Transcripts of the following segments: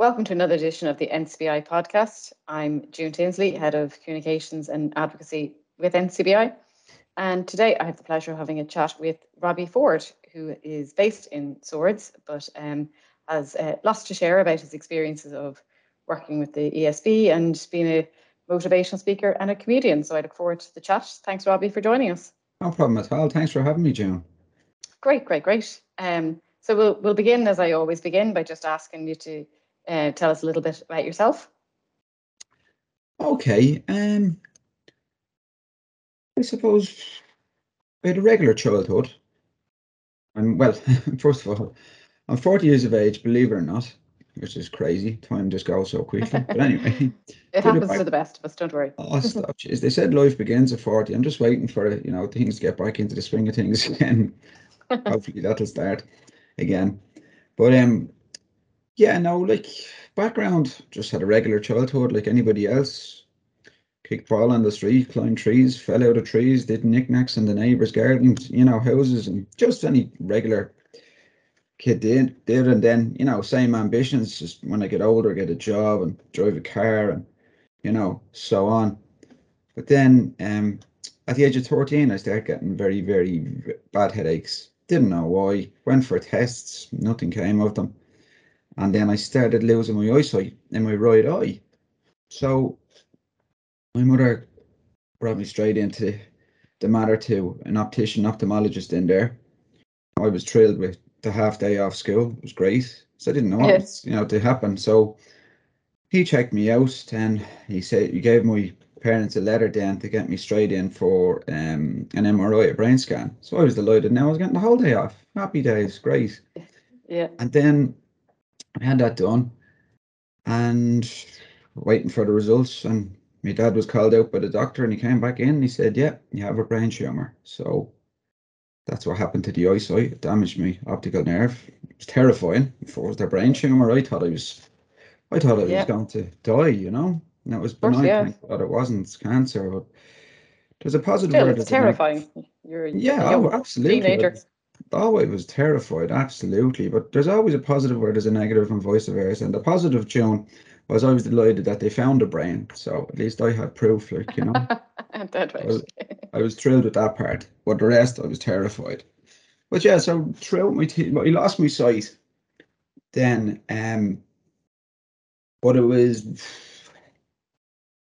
Welcome to another edition of the NCBI podcast. I'm June Tinsley, Head of Communications and Advocacy with NCBI. And today I have the pleasure of having a chat with Robbie Ford, who is based in Swords, but um, has uh, lots to share about his experiences of working with the ESB and being a motivational speaker and a comedian. So I look forward to the chat. Thanks, Robbie, for joining us. No problem at all. Thanks for having me, June. Great, great, great. Um, so we'll we'll begin as I always begin by just asking you to uh, tell us a little bit about yourself. Okay. Um, I suppose I had a regular childhood. I'm well. first of all, I'm 40 years of age. Believe it or not, which is crazy. Time just goes so quickly. But anyway, it happens to the best of us. Don't worry. oh, stop! Jeez. They said life begins at 40. I'm just waiting for you know things to get back into the swing of things again. Hopefully that'll start again. But um, yeah, no, like background, just had a regular childhood like anybody else. Kicked ball on the street, climbed trees, fell out of trees, did knickknacks in the neighbours' gardens, you know, houses, and just any regular kid did. Did and then, you know, same ambitions. Just when I get older, get a job and drive a car, and you know, so on. But then, um, at the age of 13, I started getting very, very bad headaches. Didn't know why. Went for tests, nothing came of them. And then I started losing my eyesight in my right eye. So my mother brought me straight into the Mater to an optician, ophthalmologist in there. I was thrilled with the half day off school. It was great. So I didn't know what Yes. was, you know, to happen. So he checked me out and he said he gave my parents a letter then to get me straight in for um, an MRI, a brain scan. So I was delighted. Now I was getting the whole day off. Happy days, great. Yeah. And then I had that done and waiting for the results. And my dad was called out by the doctor and he came back in and he said, Yeah, you have a brain tumor. So that's what happened to the eyesight. It damaged my optical nerve. It was terrifying. If it was the brain tumor, I thought I was I thought I was Yeah. going to die, you know. And it was course, benign, yeah. thank God it wasn't cancer, but there's a positive Still, word. it's terrifying. You're Yeah, oh, absolutely. teenager. Oh, I was terrified, absolutely. But there's always a positive where there's a negative and vice versa. And the positive, tune was I was delighted that they found a brain. So at least I had proof, like, you know. Right. was- I was thrilled with that part. But the rest, I was terrified. But yeah, so throughout my I lost my sight then. Um, but it was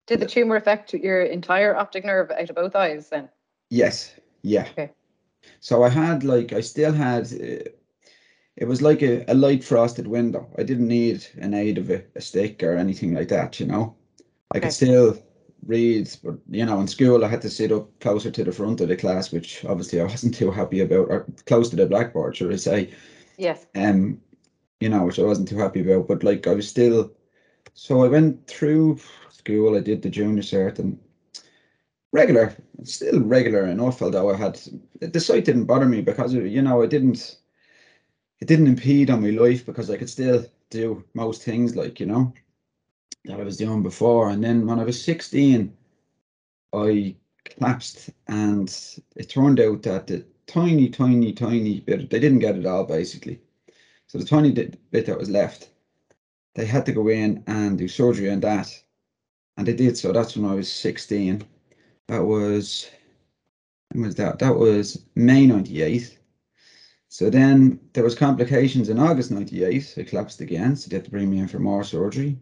Did the tumor affect your entire optic nerve out of both eyes then? Yes, yeah. Okay. So I had like I still had uh, it was like a, a light frosted window. I didn't need an aid of a, a stick or anything like that, you know. I Okay. could still read, but you know, in school I had to sit up closer to the front of the class, which obviously I wasn't too happy about, or close to the blackboard, should I say. Yes. Um, you know, which I wasn't too happy about, but like I was still so I went through school, I did the junior cert and regular, still regular enough, although I had the sight didn't bother me because you know, it didn't it didn't impede on my life because I could still do most things like, you know, that I was doing before. And then when I was 16, I collapsed and it turned out that the tiny, tiny, tiny bit they didn't get it all basically. So the tiny bit bit that was left, they had to go in and do surgery on that. And they did. So that's when I was 16. That was when was that? That was May 98. So then there was complications in August 98. It collapsed again, so they had to bring me in for more surgery.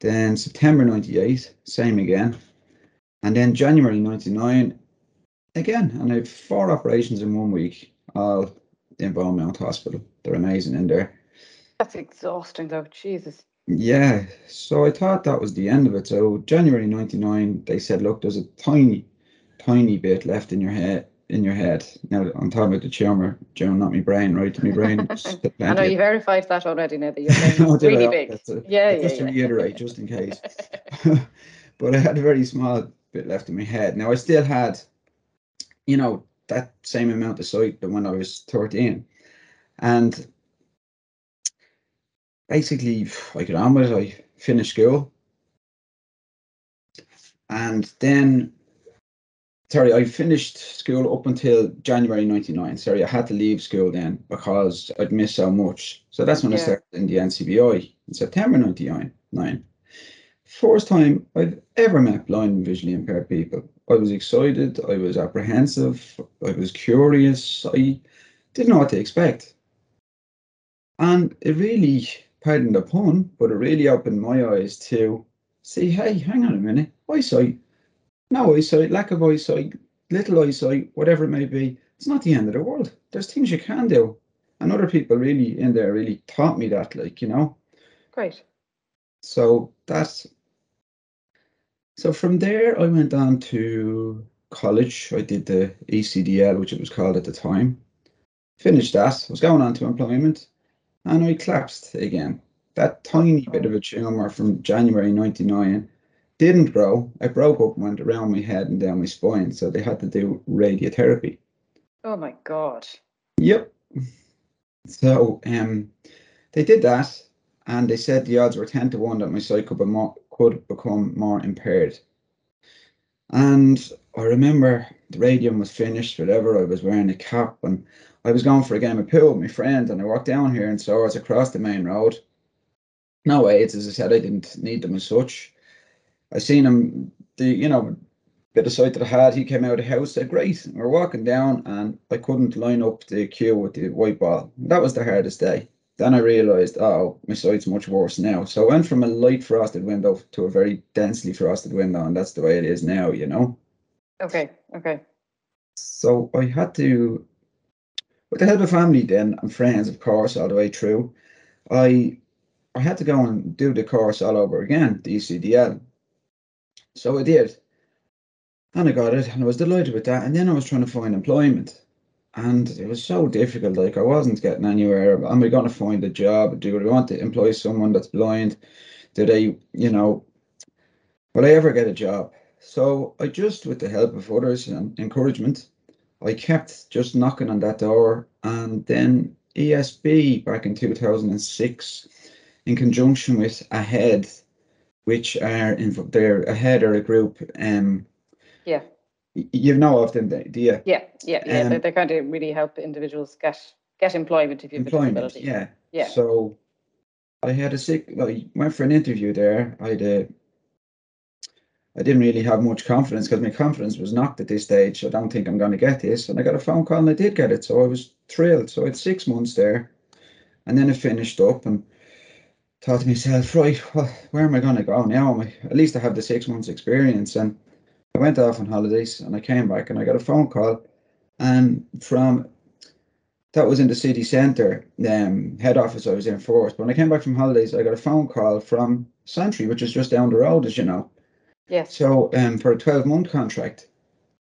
Then September 98, same again. And then January 99, again. And I had four operations in one week, all in Beaumont Hospital. They're amazing in there. That's exhausting though. Jesus. Yeah, so I thought that was the end of it. So January 99, they said, look, there's a tiny, tiny bit left in your head. In your head. Now I'm talking about the tumor, Joan, not my brain, right? My brain. I know you verified that already now that you're I? really big. a- Yeah, yeah, Just to reiterate, just in case. but I had a very small bit left in my head. Now I still had, you know, that same amount of sight than when I was 13. And basically I got on with it. I finished school. And then sorry, I finished school up until January 99. Sorry, I had to leave school then because I'd missed so much. So that's when I started in the NCBI in September 99. First time I've ever met blind and visually impaired people. I was excited, I was apprehensive, I was curious, I didn't know what to expect. And it really, pardon the pun, but it really opened my eyes to see, hey, hang on a minute, eyesight, no eyesight, lack of eyesight, little eyesight, whatever it may be, it's not the end of the world. There's things you can do. And other people really in there really taught me that, like, you know. Great. So that's so from there I went on to college. I did the ECDL, which it was called at the time. Finished that. I was going on to employment and I collapsed again. That tiny bit of a tumor from January 99 didn't grow. It broke up and went around my head and down my spine. So they had to do radiotherapy. Oh my God. Yep. So um, they did that, and they said the odds were ten to one that my sight could, be more, could become more impaired. And I remember the radium was finished, whatever. I was wearing a cap, and I was going for a game of pool with my friend, and I walked down here and saw us across the main road. No aids, as I said, I didn't need them as such. I seen him, the you know, bit of sight that I had. He came out of the house, said, Great. And we're walking down, and I couldn't line up the queue with the white ball. That was the hardest day. Then I realised, oh, my sight's much worse now. So I went from a light frosted window to a very densely frosted window, and that's the way it is now, you know? Okay. Okay. So I had to, with the help of family then and friends, of course, all the way through, I I had to go and do the course all over again, the ECDL. So I did. And I got it, and I was delighted with that. And then I was trying to find employment. And it was so difficult. Like, I wasn't getting anywhere. Am I going to find a job? Do I want to employ someone that's blind? Do they, you know, will I ever get a job? So I just, with the help of others and encouragement, I kept just knocking on that door. And then ESB back in 2006, in conjunction with Ahead, which are in they're Ahead are a group. Um, Yeah. you know of them, do you? Yeah. Yeah. Yeah. they, Um, they kind of really help individuals get get employment if you have a disability. yeah. Yeah. So I had a sick. I went for an interview there. I had a. I didn't really have much confidence because my confidence was knocked at this stage. I don't think I'm going to get this, and I got a phone call and I did get it. So I was thrilled. So I had six months there, and then I finished up and thought to myself, right, well, where am I going to go now? I, at least I have the six months experience, and I went off on holidays, and I came back, and I got a phone call, and from that was in the city centre, um, head office I was in first. But when I came back from holidays, I got a phone call from Santry, which is just down the road, as you know. Yes. So um, for a 12 month contract.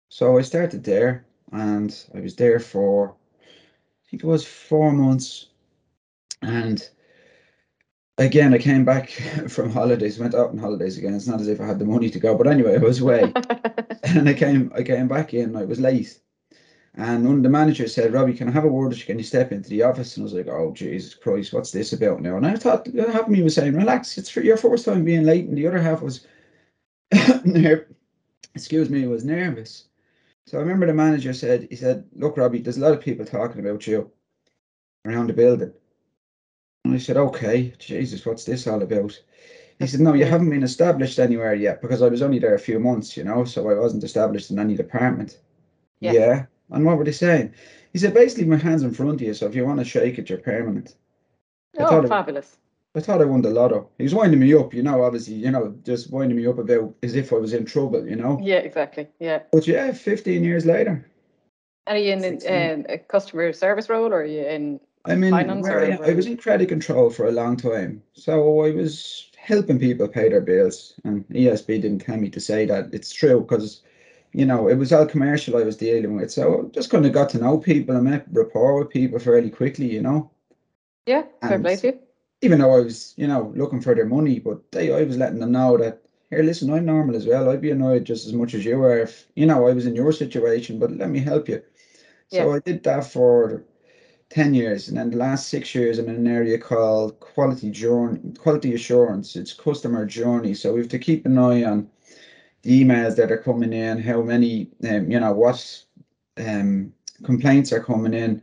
So I started there and I was there for, I think it was four months. And again, I came back from holidays, went out on holidays again. It's not as if I had the money to go, but anyway, I was away. and I came, I came back in, I was late. And one of the managers said, Robbie, can I have a word with you? Can you step into the office? And I was like, oh, Jesus Christ, what's this about now? And I thought, half of me was saying, relax, it's for your first time being late. And the other half was, excuse me, I was nervous. So I remember the manager said, he said, look, Robbie, there's a lot of people talking about you around the building. And I said, okay, Jesus, what's this all about? He said, no, you haven't been established anywhere yet because I was only there a few months, you know, so I wasn't established in any department. Yeah. Yeah. And what were they saying? He said, basically, my hand's in front of you, so if you want to shake it, you're permanent. I oh, thought it- fabulous. I thought I won the lotto. He was winding me up, you know, obviously, you know, just winding me up about as if I was in trouble, you know. Yeah, exactly. Yeah. But yeah, 15 years later, are you in, in, um, a customer service role or are you in? I'm in, Finance or I, I was in credit control for a long time. So I was helping people pay their bills. And ESB didn't tell me to say that. It's true because, you know, it was all commercial I was dealing with. So I just kind of got to know people and met rapport with people fairly quickly, you know. Yeah, fair play to you. Even though I was, you know, looking for their money, but they, I was letting them know that, here, listen, I'm normal as well. I'd be annoyed just as much as you are if, you know, I was in your situation, but let me help you. So Yeah. I did that for 10 years. And then the last six years, I'm in an area called quality journey, quality assurance. It's customer journey. So we have to keep an eye on, the emails that are coming in, how many, um, you know, what um, complaints are coming in,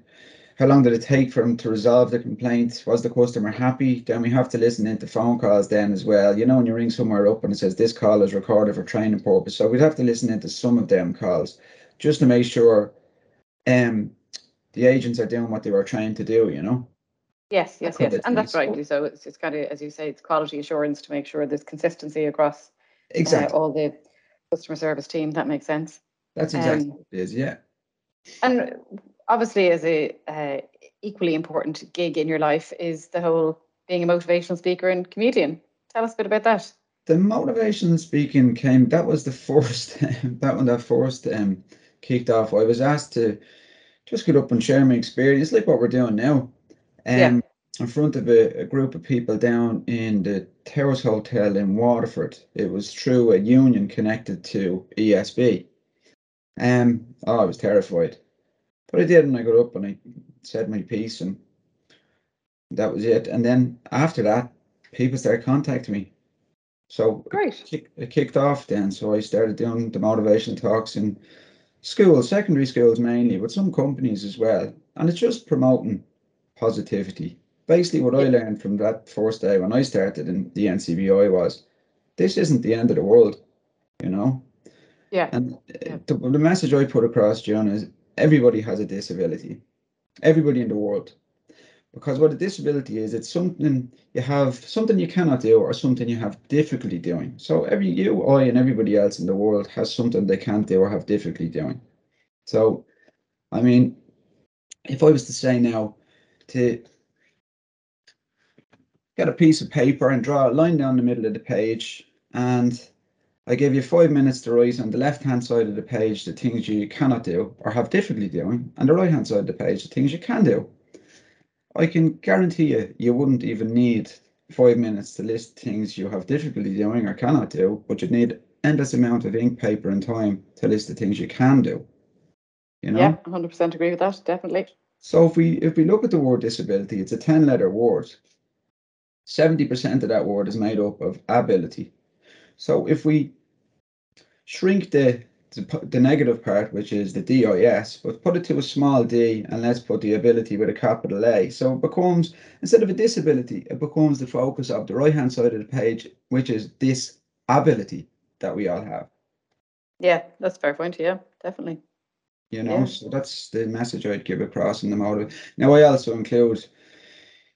how long did it take for them to resolve the complaint? Was the customer happy? Then we have to listen into phone calls then as well. You know, when you ring somewhere up and it says this call is recorded for training purpose. So we'd have to listen into some of them calls just to make sure um the agents are doing what they were trained to do, you know. Yes, yes, yes. And that's rightly so. It's, it's kind of, as you say, it's quality assurance to make sure there's consistency across uh, Exactly. all the customer service team. That makes sense. That's exactly um, what it is, yeah. And obviously, as a uh, equally important gig in your life is the whole being a motivational speaker and comedian. Tell us a bit about that. The motivational speaking came, that was the first, that one that first um, kicked off. I was asked to just get up and share my experience, like what we're doing now. Um, Yeah. In front of a, a group of people down in the Towers Hotel in Waterford. It was through a union connected to ESB. Um, oh, I was terrified. But I did, and I got up and I said my piece, and that was it. And then after that, people started contacting me. So Great. kick, it kicked off then. So I started doing the motivational talks in schools, secondary schools mainly, but some companies as well. And it's just promoting positivity. Basically, what I learned from that first day when I started in the NCBI was this isn't the end of the world, you know? Yeah. And uh, Yeah. the, the message I put across, John, is everybody has a disability, everybody in the world. Because what a disability is, it's something you have, something you cannot do, or something you have difficulty doing. So every you, I, and everybody else in the world has something they can't do or have difficulty doing. So, I mean, if I was to say now to get a piece of paper and draw a line down the middle of the page, and I give you five minutes to write on the left hand side of the page the things you cannot do or have difficulty doing, and the right hand side of the page the things you can do. I can guarantee you, you wouldn't even need five minutes to list things you have difficulty doing or cannot do, but you'd need endless amount of ink, paper, and time to list the things you can do. You know. Yeah, 100% agree with that. Definitely. So if we if we look at the word disability, it's a 10 letter word. 70% of that word is made up of ability. So if we shrink the, the the negative part, which is the DIS, but put it to a small d and let's put the ability with a capital A. So it becomes, instead of a disability, it becomes the focus of the right hand side of the page, which is this ability that we all have. Yeah, that's a fair point. Yeah, definitely. you know Yeah. so that's the message i'd give across in the motive now i also include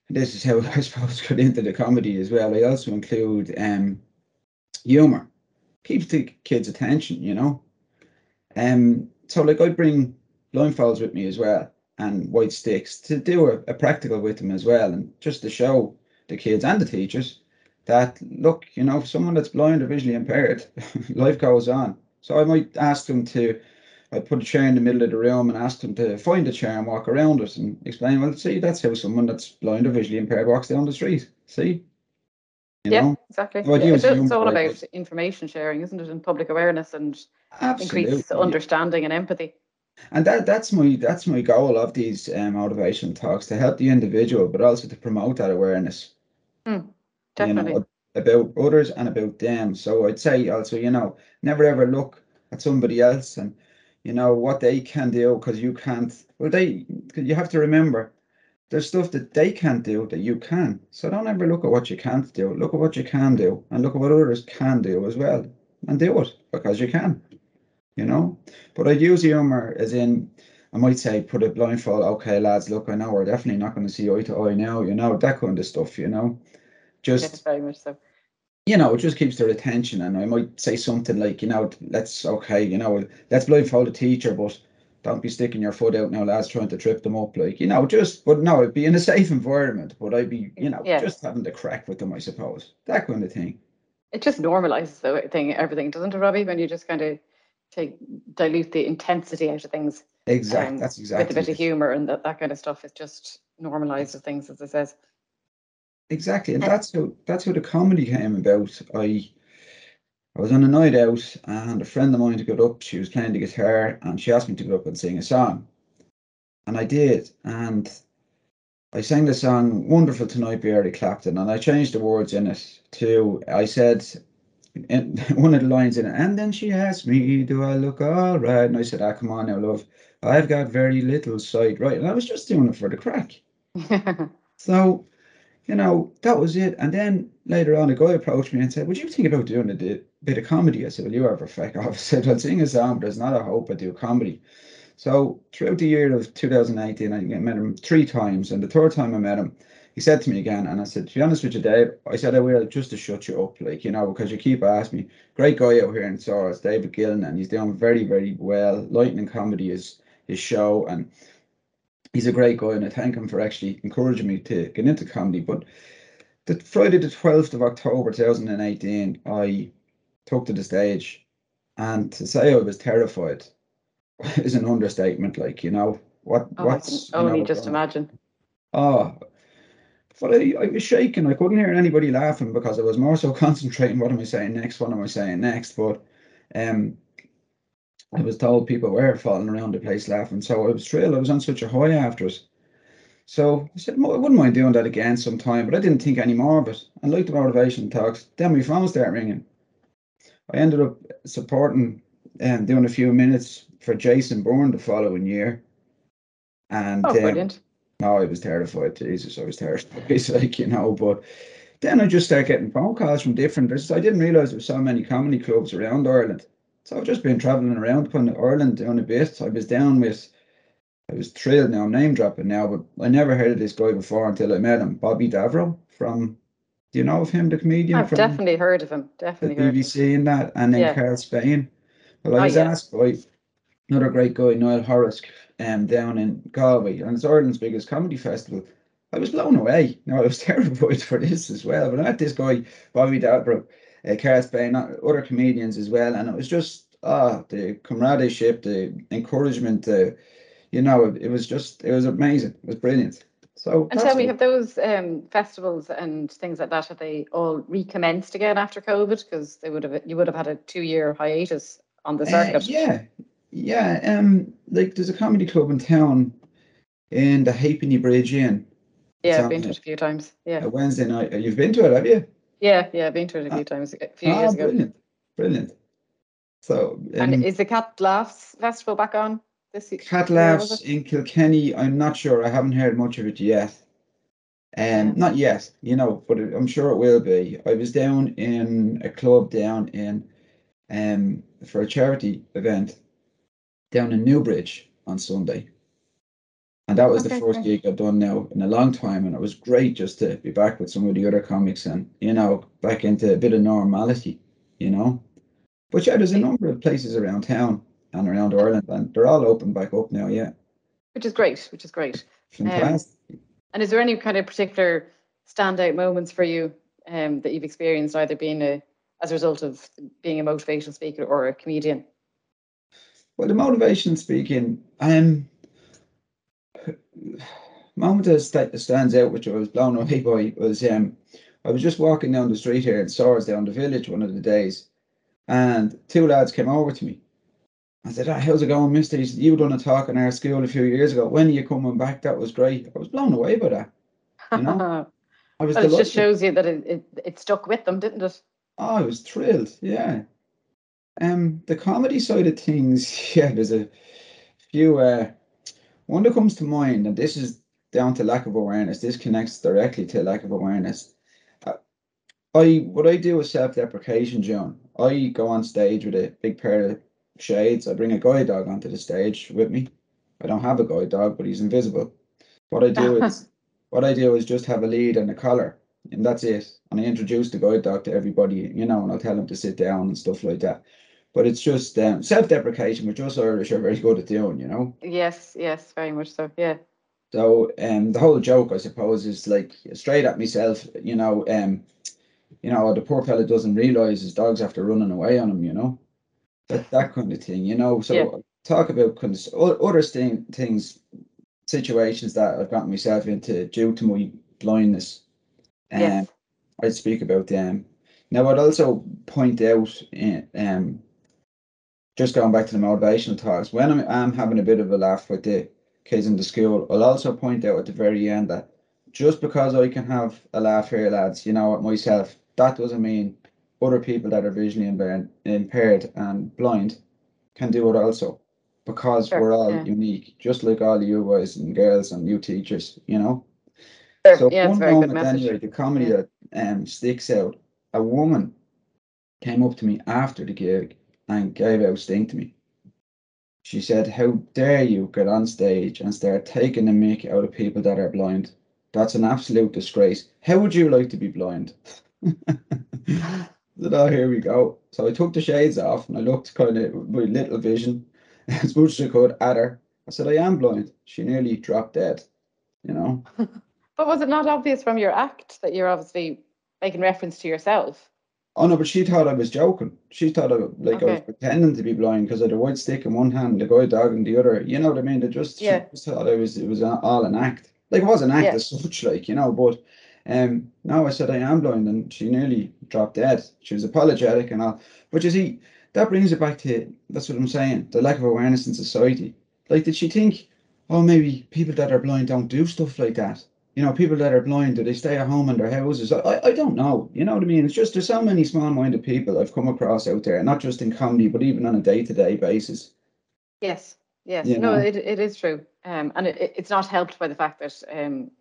this is how i suppose got into the comedy as well i also include um humor keeps the kids attention you know um so like i bring blindfolds with me as well and white sticks to do a, a practical with them as well and just to show the kids and the teachers that look you know someone that's blind or visually impaired life goes on so i might ask them to I put a chair in the middle of the room and ask them to find a chair and walk around it and explain, well, see, that's how someone that's blind or visually impaired walks down the street. See? You yeah, know? exactly. So Yeah, it's, it's all about information sharing, isn't it? And public awareness and Absolutely. increased understanding and empathy. And that that's my that's my goal of these um, motivational talks to help the individual, but also to promote that awareness. Definitely. You know, about others and about them. So I'd say also, you know, never ever look at somebody else and you know what they can do because you can't. Well, they you have to remember there's stuff that they can't do that you can. So don't ever look at what you can't do. Look at what you can do and look at what others can do as well and do it because you can. You know. But I'd use humor as in. I might say, put a blindfold. Okay, lads, look, I know we're definitely not going to see eye to eye now. You know that kind of stuff. You know, just yeah, very much so. you know, it just keeps their attention. And I might say something like, you know, let's okay, you know, let's blindfold the teacher, but don't be sticking your foot out now, lads, trying to trip them up. Like, you know, just but no, it'd be in a safe environment, but I'd be, you know, Yeah. just having the crack with them, I suppose. That kind of thing. It just normalizes the thing, everything, doesn't it, Robbie? When you just kind of take dilute the intensity out of things Exactly. Um, That's exactly with a bit of humor and that, that kind of stuff. It just normalizes things, as it says. Exactly. And And- that's how that's how the comedy came about. I I was on a night out and a friend of mine had got up, she was playing the guitar and she asked me to go up and sing a song. And I did. And I sang the song Wonderful Tonight by Eric Clapton and I changed the words in it to I said and one of the lines in it, and then she asked me, "Do I look all right?" And I said, "Ah, come on now, love. I've got very little sight, right?" And I was just doing it for the crack. so, you know, that was it. And then later on, a guy approached me and said, "Would you think about doing a bit of comedy?" I said, "Well, you ever feck off?" I said, "I'll sing a song, but there's not a hope I do comedy." So throughout the year of 2018, I met him three times, and the third time I met him, he said to me again, and I said, to be honest with you, Dave, I said I will just to shut you up, like you know, because you keep asking me. Great guy out here in Swords, David Gillen, and he's doing very, very well. Lightning Comedy is his show, and he's a great guy, and I thank him for actually encouraging me to get into comedy. But the Friday the 12th of October 2018, I took to the stage, and to say I was terrified is an understatement. Like you know what? Oh, what's only you know, just imagine. Oh, but I, I was shaking. I couldn't hear anybody laughing because I was more so concentrating. What am I saying next? What am I saying next? But um, I was told people were falling around the place laughing. So I was thrilled. I was on such a high after it. So I said, I wouldn't mind doing that again sometime, but I didn't think any more of it. And like the motivation talks, then my phone started ringing. I ended up supporting and um, doing a few minutes for Jason Byrne the following year. And Oh, um, brilliant. no, I was terrified. Jesus, I was terrified. It's like, you know, but then I just started getting phone calls from different. there's- I didn't realize there were so many comedy clubs around Ireland. So I've just been traveling around Ireland doing a bit. I was down with, I was thrilled now, I'm name dropping now, but I never heard of this guy before until I met him, Bobby Davro from, do you know of him, the comedian I've definitely heard of him. the Definitely heard. BBC and that, and then Yeah. Carl Spain. Well, I Oh, was yeah. asked by another great guy, Niall Horace, um, down in Galway, and it's Ireland's biggest comedy festival. I was blown away. Now I was terrified for this as well, but I met this guy, Bobby Davro, uh, Carl Spain, uh, other comedians as well, and it was just ah the comradeship, the encouragement, the you know, it, it was just it was amazing. It was brilliant. So And tell me, have those um, festivals and things like that, have they all recommenced again after COVID? Because they would have, you would have had a two-year hiatus on the Uh, circuit. yeah, yeah. Um, like there's a comedy club in town in the Halfpenny Bridge Inn. Yeah, it's I've been to it a few times. Yeah, A Wednesday night. You've been to it, have you? yeah, yeah. I've been to it a few times, a few Ah, years ago. brilliant, brilliant. So, And um, is the Cat Laughs Festival back on this? Cat Laughs in Kilkenny. I'm not sure. I haven't heard much of it yet. Um, not yet, you know, but I'm sure it will be. I was down in a club down in um for a charity event down in Newbridge on Sunday. And that was the first great. gig I've done now in a long time, and it was great just to be back with some of the other comics and you know back into a bit of normality, you know. But yeah, there's a number of places around town and around Ireland, and they're all open back up now. Yeah, Which is great, which is great. fantastic. And is there any kind of particular standout moments for you um, that you've experienced, either being a as a result of being a motivational speaker or a comedian? Well, the motivation speaking, um, moment that sta- stands out, which I was blown away by, was um, I was just walking down the street here in Swords, down the village, one of the days, and two lads came over to me. I said, ah, "How's it going, Mister?" He said, "You done a talk in our school a few years ago. When are you coming back? That was great." I was blown away by that. You know, I was Well, it just shows you that it, it, it stuck with them, didn't it? Oh, I was thrilled. Yeah. Um, the comedy side of things, yeah, there's a few. Uh, one that comes to mind, and this is down to lack of awareness. This connects directly to lack of awareness. Uh, I what I do is self-deprecation, John. I go on stage with a big pair of shades. I bring a guide dog onto the stage with me. I don't have a guide dog, but he's invisible. What I do is what I do is just have a lead and a collar, and that's it. And I introduce the guide dog to everybody, you know, and I'll tell them to sit down and stuff like that. But it's just um, self-deprecation, which us Irish are very good at doing, you know. Yes, yes, very much so. Yeah. So um, the whole joke, I suppose, is like straight at myself, you know. Um, you know, the poor fella doesn't realise his dog's after running away on him, you know, that that kind of thing, you know. So Yeah. talk about kind of other thing, things, situations that I've gotten myself into due to my blindness. Um, Yes. I'd speak about them. Now, I'd also point out, eh, um, just going back to the motivational talks, when I'm, I'm having a bit of a laugh with the kids in the school, I'll also point out at the very end that just because I can have a laugh here, lads, you know, at myself, that doesn't mean other people that are visually impaired, impaired and blind can do it also because Sure, we're all yeah. unique, just like all you boys and girls and you teachers, you know. Sure, So yeah, one moment anyway, the comedy Yeah. that um sticks out. A woman came up to me after the gig and gave out Sting to me. She said, How dare you get on stage and start taking the mick out of people that are blind? That's an absolute disgrace. How would you like to be blind? Oh, here we go. So I took the shades off and I looked kind of with little vision as much as I could at her. I said, I am blind. She nearly dropped dead, you know. But was it not obvious from your act that you're obviously making reference to yourself? Oh no, but she thought I was joking. She thought I like I was pretending to be blind because I had a white stick in one hand, the guide dog in the other. You know what I mean? They just, she Yeah. just thought I was it was all an act. Like it was an act Yeah. as such, like you know. But um, no, I said I am blind, and she nearly dropped dead. She was apologetic and all. But you see, that brings it back to that's what I'm saying: the lack of awareness in society. Like, did she think, oh, maybe people that are blind don't do stuff like that? You know, people that are blind, do they stay at home in their houses? I, I, don't know. You know what I mean? It's just there's so many small-minded people I've come across out there, not just in comedy, but even on a day-to-day basis. Yes, yes. You no, know? it, it is true. Um, and it- it's not helped by the fact that um,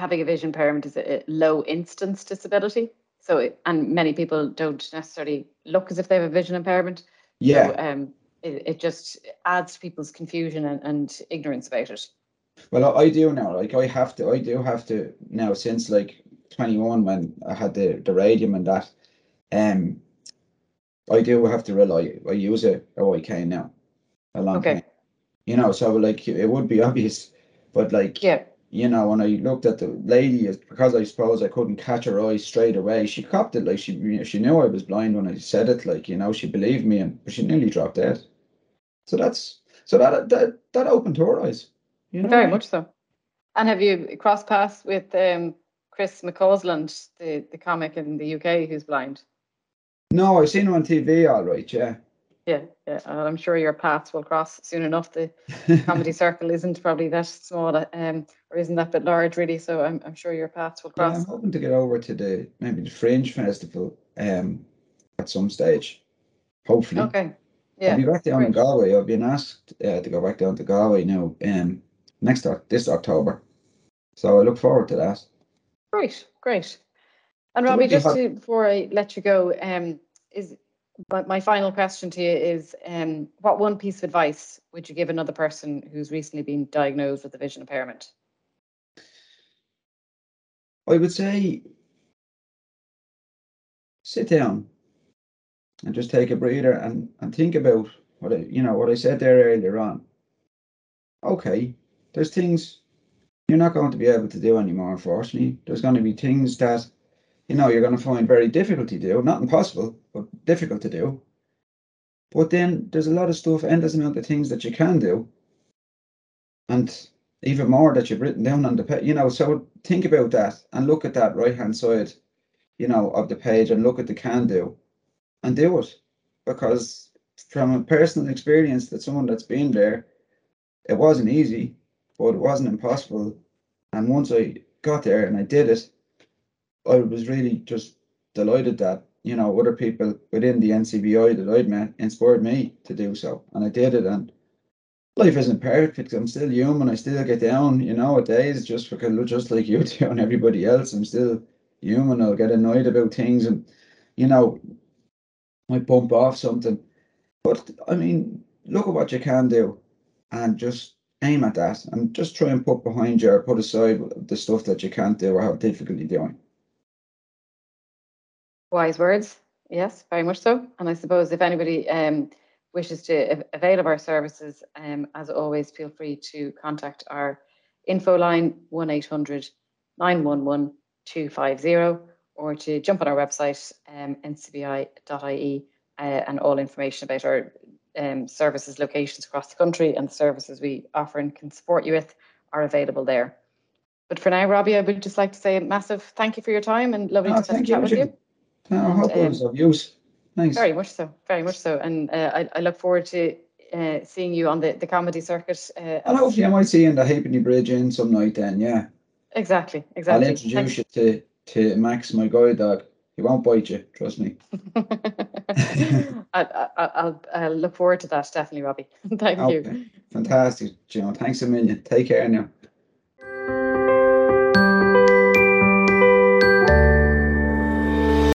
having a vision impairment is a, low instance disability. So, it, and many people don't necessarily look as if they have a vision impairment. Yeah. So, um, it, it just adds to people's confusion and, and ignorance about it. Well, I, do now. Like I have to, I do have to now since like 21 when I had the the radium and that. Um, I do have to rely. I use a OIK now. A long Okay. time. You know, so like it would be obvious, but like Yeah. You know, when I looked at the lady, because I suppose I couldn't catch her eye straight away. She copped it like she, you know, she knew I was blind when I said it. Like you know, she believed me, and but she nearly dropped dead. So that's so that that that opened her eyes. You know, Very much so. And have you crossed paths with um, Chris McCausland, the, the comic in the UK who's blind? No, I've seen him on TV. All right, yeah. Yeah, yeah. And I'm sure your paths will cross soon enough. The comedy circle isn't probably that small, um, or isn't that bit large really. So I'm, I'm sure your paths will Yeah, I'm hoping to get over to the maybe the Fringe Festival um at some stage. Hopefully. Okay. Yeah. I'll be back down in. Galway. I've been asked uh, to go back down to Galway now um next this October. So I look forward to that. Great, great. And So Robbie, just have- to, before I let you go, um, is my, my final question to you is, um, what one piece of advice would you give another person who's recently been diagnosed with a vision impairment? I would say sit down and just take a breather and, and think about what I you know what I said there earlier on. Okay, there's things you're not going to be able to do anymore, unfortunately. There's going to be things that you know you're going to find very difficult to do, not impossible, but difficult to do. But then there's a lot of stuff, endless amount of things that you can do, and even more that you've written down on the page. You know, so think about that and look at that right hand side, you know, of the page and look at the can do, and do it, because from a personal experience that someone that's been there, it wasn't easy, but it wasn't impossible. And once I got there and I did it, I was really just delighted that you know other people within the NCBI that I'd met inspired me to do so, and I did it. And life isn't perfect. I'm still human. I still get down, you know, at days just because just like you do and everybody else. I'm still human. I'll get annoyed about things, and you know, might bump off something. But I mean, look at what you can do, and just aim at that, and just try and put behind you or put aside the stuff that you can't do or have difficulty doing. Wise words. Yes, very much so. And I suppose if anybody um, wishes to avail of our services, um, as always, feel free to contact our info line 1 800 911 250 or to jump on our website, um, ncbi.ie, uh, and all information about our um, services locations across the country and the services we offer and can support you with are available there. But for now, Robbie, I would just like to say a massive thank you for your time and lovely Oh, to chat you, with you. I hope it was of use. Thanks. Very much so, very much so. And uh, I, I look forward to uh, seeing you on the, the comedy circuit. Uh, And hopefully I might see you in the Halfpenny Bridge in some night then, yeah. Exactly, Exactly. I'll introduce Thanks. you to, to Max, my guide dog, He won't bite you, trust me. I, I, I'll, I'll look forward to that, definitely, Robbie. Thank you. Okay, fantastic, John. Thanks a million. Take care now.